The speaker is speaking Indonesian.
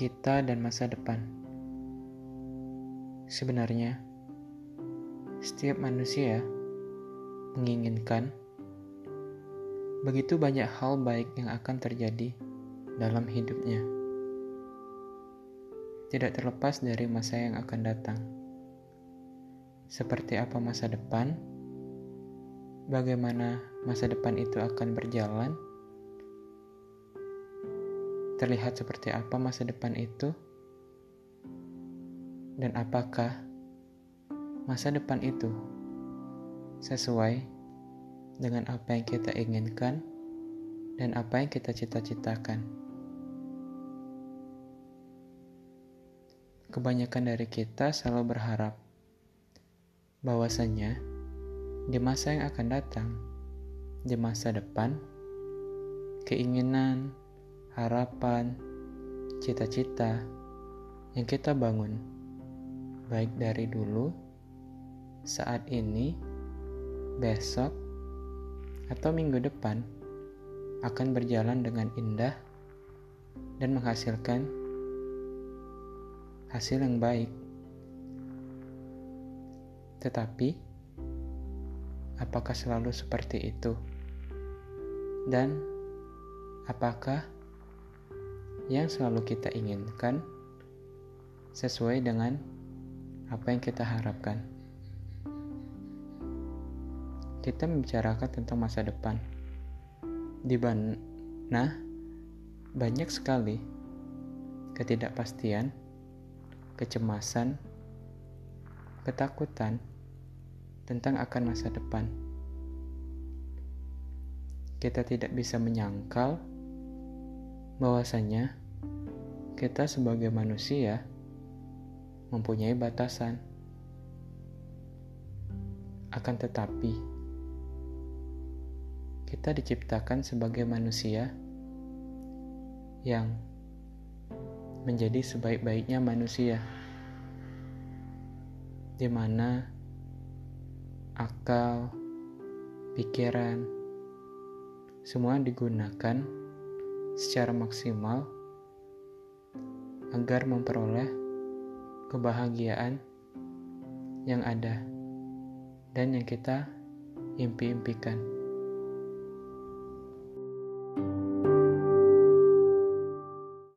kita dan masa depan. Sebenarnya, setiap manusia menginginkan begitu banyak hal baik yang akan terjadi dalam hidupnya. Tidak terlepas dari masa yang akan datang. Seperti apa masa depan? Bagaimana masa depan itu akan berjalan? Terlihat seperti apa masa depan itu, dan apakah masa depan itu sesuai dengan apa yang kita inginkan dan apa yang kita cita-citakan. Kebanyakan dari kita selalu berharap bahwasanya di masa yang akan datang, di masa depan, keinginan, harapan, cita-cita yang kita bangun, baik dari dulu, saat ini, besok, atau minggu depan, akan berjalan dengan indah dan menghasilkan hasil yang baik. Tetapi, apakah selalu seperti itu? Dan apakah yang selalu kita inginkan sesuai dengan apa yang kita harapkan. Kita membicarakan tentang masa depan, di mana banyak sekali ketidakpastian, kecemasan, ketakutan tentang akan masa depan. Kita tidak bisa menyangkal bahwasanya kita sebagai manusia mempunyai batasan. Akan tetapi, kita diciptakan sebagai manusia yang menjadi sebaik-baiknya manusia, di mana akal, pikiran, semua digunakan secara maksimal agar memperoleh kebahagiaan yang ada dan yang kita impi-impikan.